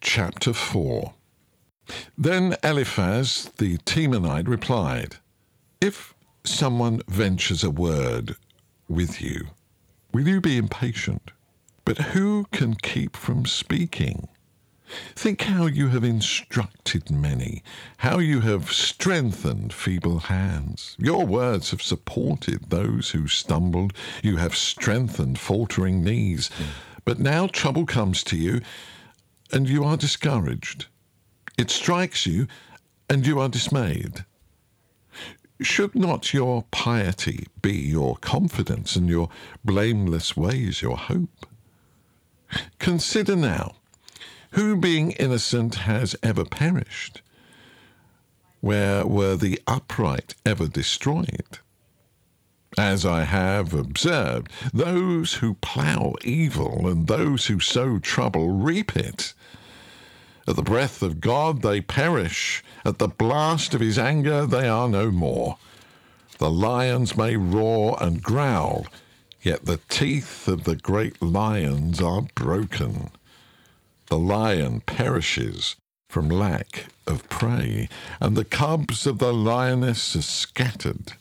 chapter 4. Then Eliphaz the Temanite replied, If someone ventures a word with you, will you be impatient? But who can keep from speaking? Think how you have instructed many, how you have strengthened feeble hands. Your words have supported those who stumbled, you have strengthened faltering knees. But now trouble comes to you, and you are discouraged. It strikes you, and you are dismayed. Should not your piety be your confidence, and your blameless ways your hope? Consider now who, being innocent, has ever perished? Where were the upright ever destroyed? As I have observed, those who plough evil and those who sow trouble reap it. At the breath of God they perish, at the blast of his anger they are no more. The lions may roar and growl, yet the teeth of the great lions are broken. The lion perishes from lack of prey, and the cubs of the lioness are scattered.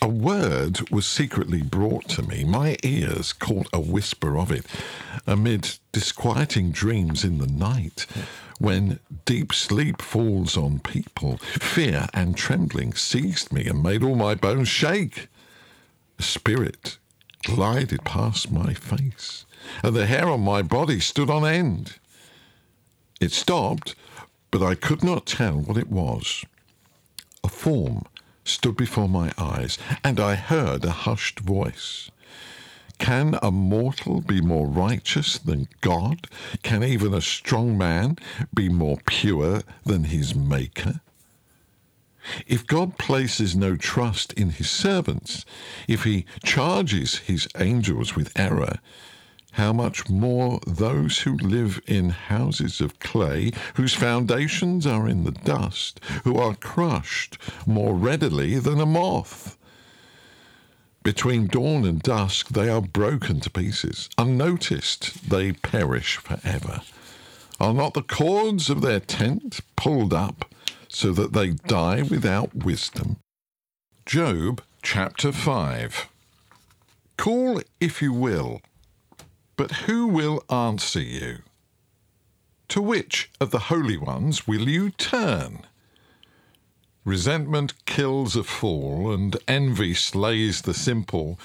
A word was secretly brought to me. My ears caught a whisper of it amid disquieting dreams in the night. When deep sleep falls on people, fear and trembling seized me and made all my bones shake. A spirit glided past my face, and the hair on my body stood on end. It stopped, but I could not tell what it was. A form stood before my eyes, and I heard a hushed voice. Can a mortal be more righteous than God? Can even a strong man be more pure than his Maker? If God places no trust in his servants, if he charges his angels with error, how much more those who live in houses of clay, whose foundations are in the dust, who are crushed more readily than a moth. Between dawn and dusk they are broken to pieces. Unnoticed they perish forever. Are not the cords of their tent pulled up so that they die without wisdom? Job chapter 5. Call if you will but who will answer you? To which of the holy ones will you turn? Resentment kills a fool, and envy slays the simple.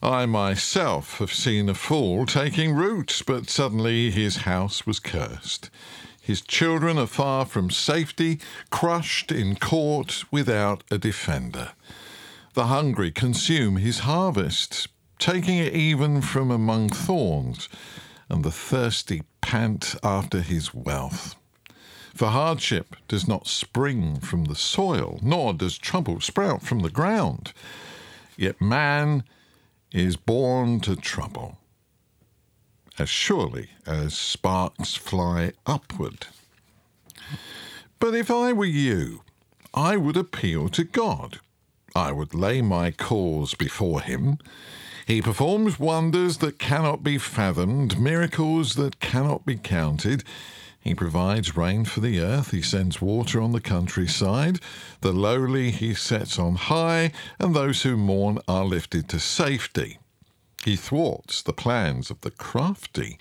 I myself have seen a fool taking root, but suddenly his house was cursed. His children are far from safety, crushed in court without a defender. The hungry consume his harvest, taking it even from among thorns, and the thirsty pant after his wealth. For hardship does not spring from the soil, nor does trouble sprout from the ground. Yet man is born to trouble, as surely as sparks fly upward. But if I were you, I would appeal to God. I would lay my cause before him. He performs wonders that cannot be fathomed, miracles that cannot be counted. He provides rain for the earth, he sends water on the countryside. The lowly he sets on high, and those who mourn are lifted to safety. He thwarts the plans of the crafty,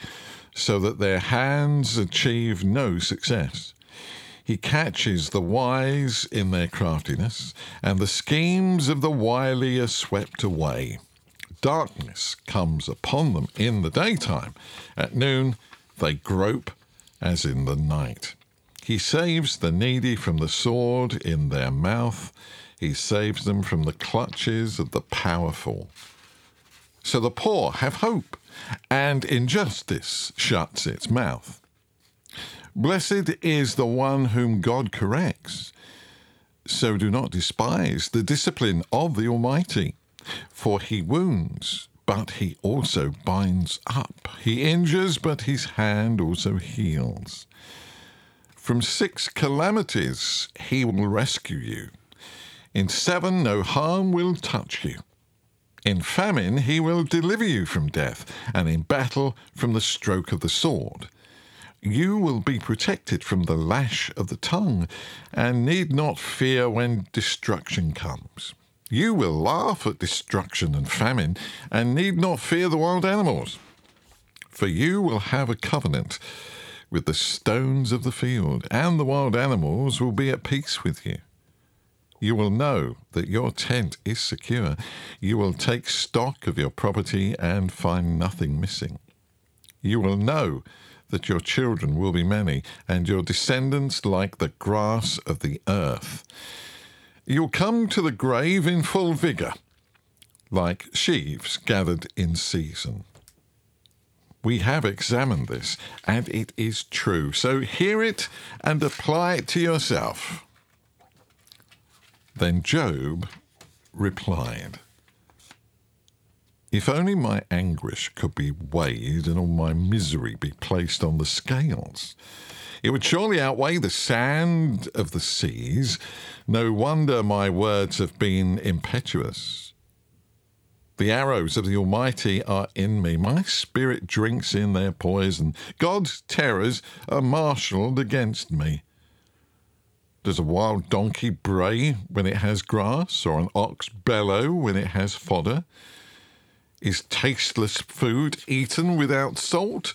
so that their hands achieve no success. He catches the wise in their craftiness, and the schemes of the wily are swept away. Darkness comes upon them in the daytime. At noon, they grope as in the night. He saves the needy from the sword in their mouth. He saves them from the clutches of the powerful. So the poor have hope, and injustice shuts its mouth. Blessed is the one whom God corrects. So do not despise the discipline of the Almighty, for he wounds, but he also binds up. He injures, but his hand also heals. From six calamities he will rescue you. In seven no harm will touch you. In famine he will deliver you from death, and in battle from the stroke of the sword. You will be protected from the lash of the tongue, and need not fear when destruction comes. You will laugh at destruction and famine, and need not fear the wild animals. For you will have a covenant with the stones of the field, and the wild animals will be at peace with you. You will know that your tent is secure. You will take stock of your property and find nothing missing. You will know that your children will be many, and your descendants like the grass of the earth. You'll come to the grave in full vigour, like sheaves gathered in season. We have examined this, and it is true. So hear it and apply it to yourself. Then Job replied, if only my anguish could be weighed and all my misery be placed on the scales. It would surely outweigh the sand of the seas. No wonder my words have been impetuous. The arrows of the Almighty are in me. My spirit drinks in their poison. God's terrors are marshalled against me. Does a wild donkey bray when it has grass, or an ox bellow when it has fodder? Is tasteless food eaten without salt,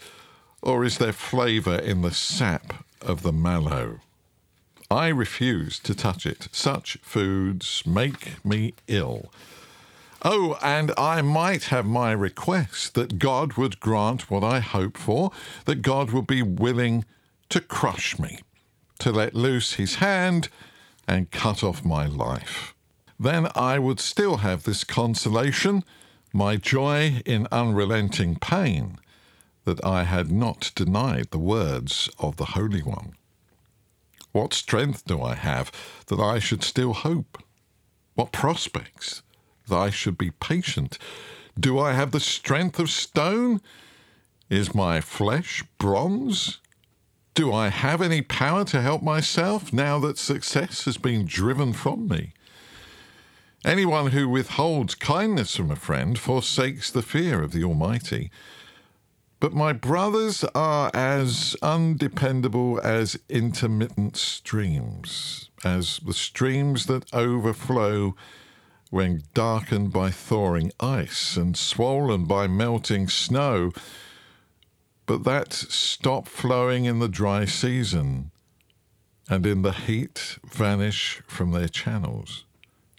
or is there flavour in the sap of the mallow? I refuse to touch it. Such foods make me ill. Oh, and I might have my request that God would grant what I hope for, that God would be willing to crush me, to let loose his hand and cut off my life. Then I would still have this consolation my joy in unrelenting pain that I had not denied the words of the Holy One. What strength do I have that I should still hope? What prospects that I should be patient? Do I have the strength of stone? Is my flesh bronze? Do I have any power to help myself now that success has been driven from me? Anyone who withholds kindness from a friend forsakes the fear of the Almighty. But my brothers are as undependable as intermittent streams, as the streams that overflow when darkened by thawing ice and swollen by melting snow, but that stop flowing in the dry season and in the heat vanish from their channels.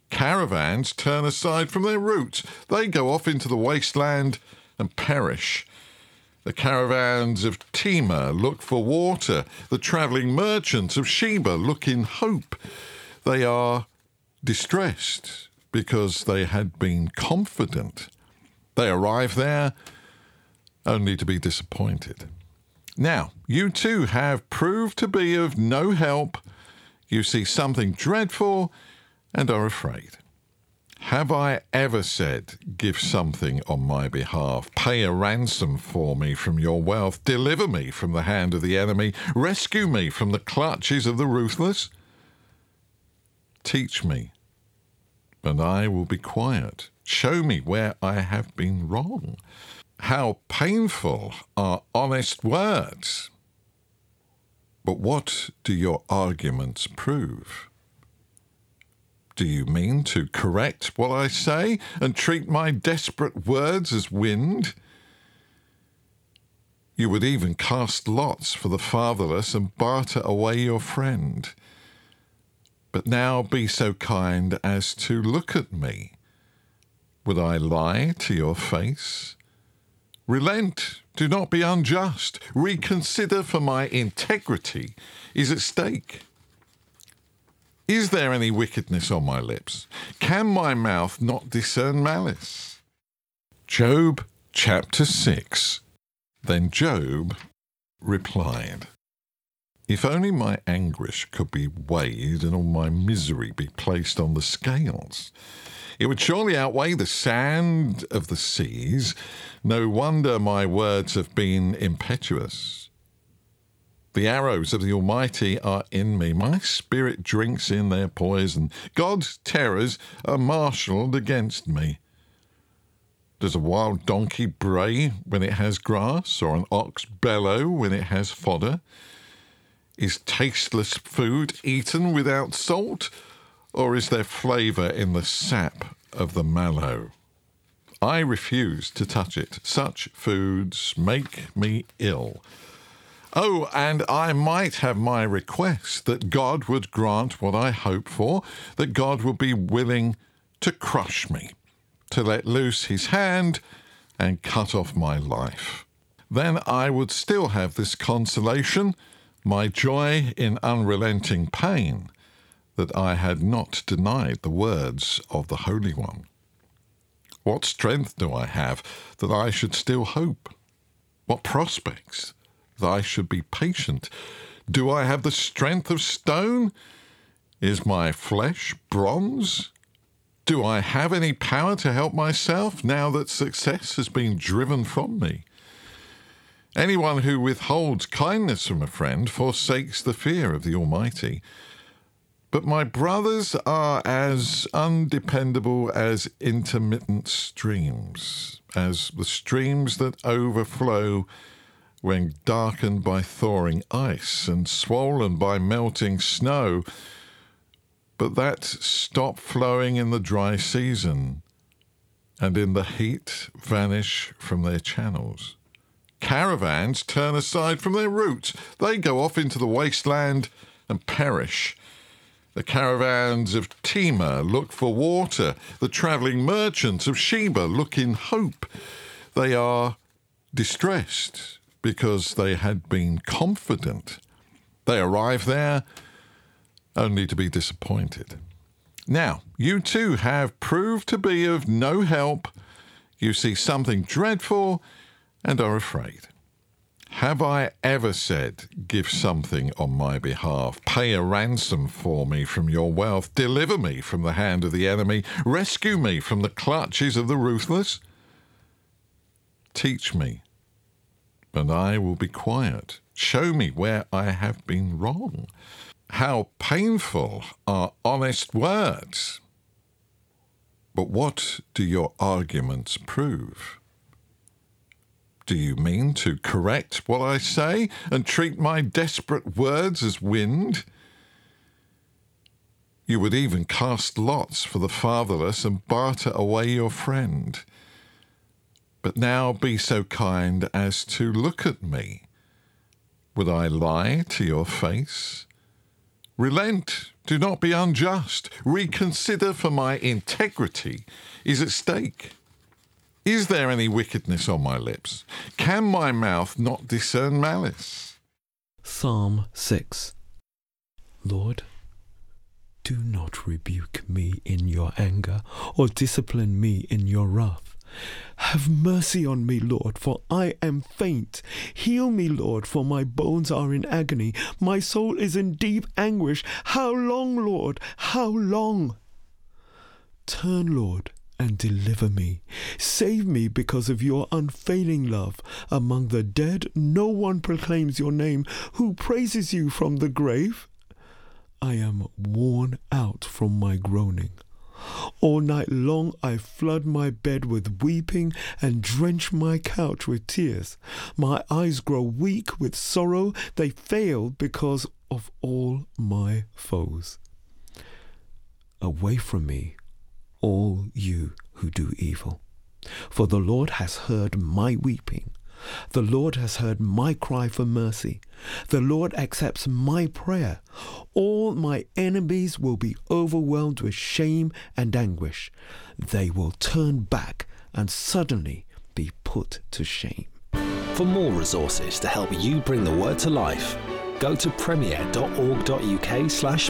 Caravans turn aside from their routes. They go off into the wasteland and perish. The caravans of Tema look for water. The travelling merchants of Sheba look in hope. They are distressed because they had been confident. They arrive there only to be disappointed. Now, you too have proved to be of no help. You see something dreadful and are afraid. Have I ever said, Give something on my behalf, pay a ransom for me from your wealth, deliver me from the hand of the enemy, rescue me from the clutches of the ruthless? Teach me, and I will be quiet. Show me where I have been wrong. How painful are honest words! But what do your arguments prove? Do you mean to correct what I say and treat my desperate words as wind? You would even cast lots for the fatherless and barter away your friend. But now be so kind as to look at me. Would I lie to your face? Relent, do not be unjust. Reconsider, for my integrity is at stake. Is there any wickedness on my lips? Can my mouth not discern malice? Job chapter 6. Then Job replied, If only my anguish could be weighed and all my misery be placed on the scales. It would surely outweigh the sand of the seas. No wonder my words have been impetuous. The arrows of the Almighty are in me. My spirit drinks in their poison. God's terrors are marshalled against me. Does a wild donkey bray when it has grass, or an ox bellow when it has fodder? Is tasteless food eaten without salt, or is there flavour in the sap of the mallow? I refuse to touch it. Such foods make me ill. Oh, and I might have my request that God would grant what I hope for, that God would be willing to crush me, to let loose his hand and cut off my life. Then I would still have this consolation, my joy in unrelenting pain, that I had not denied the words of the Holy One. What strength do I have that I should still hope? What prospects? That I should be patient? Do I have the strength of stone? Is my flesh bronze? Do I have any power to help myself now that success has been driven from me? Anyone who withholds kindness from a friend forsakes the fear of the Almighty. But my brothers are as undependable as intermittent streams, as the streams that overflow when darkened by thawing ice and swollen by melting snow, but that stop flowing in the dry season and in the heat vanish from their channels. Caravans turn aside from their route. They go off into the wasteland and perish. The caravans of Tema look for water. The travelling merchants of Sheba look in hope. They are distressed because they had been confident. They arrive there only to be disappointed. Now, you too have proved to be of no help. You see something dreadful and are afraid. Have I ever said, Give something on my behalf, pay a ransom for me from your wealth, deliver me from the hand of the enemy, rescue me from the clutches of the ruthless? Teach me and I will be quiet. Show me where I have been wrong. How painful are honest words. But what do your arguments prove? Do you mean to correct what I say and treat my desperate words as wind? You would even cast lots for the fatherless and barter away your friend. But now be so kind as to look at me. Would I lie to your face? Relent, do not be unjust. Reconsider, for my integrity is at stake. Is there any wickedness on my lips? Can my mouth not discern malice? Psalm 6 Lord, do not rebuke me in your anger, or discipline me in your wrath. Have mercy on me, Lord, for I am faint. Heal me, Lord, for my bones are in agony. My soul is in deep anguish. How long, Lord? How long? Turn, Lord, and deliver me. Save me because of your unfailing love. Among the dead, no one proclaims your name. Who praises you from the grave? I am worn out from my groaning. All night long I flood my bed with weeping and drench my couch with tears. My eyes grow weak with sorrow, they fail because of all my foes. Away from me, all you who do evil. For the Lord has heard my weeping. The Lord has heard my cry for mercy. The Lord accepts my prayer. All my enemies will be overwhelmed with shame and anguish. They will turn back and suddenly be put to shame. For more resources to help you bring the word to life, go to premier.org.uk/slash